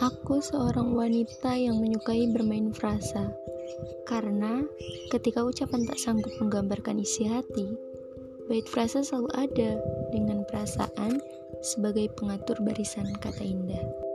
Aku seorang wanita yang menyukai bermain frasa, karena ketika ucapan tak sanggup menggambarkan isi hati, bait frasa selalu ada dengan perasaan sebagai pengatur barisan kata indah.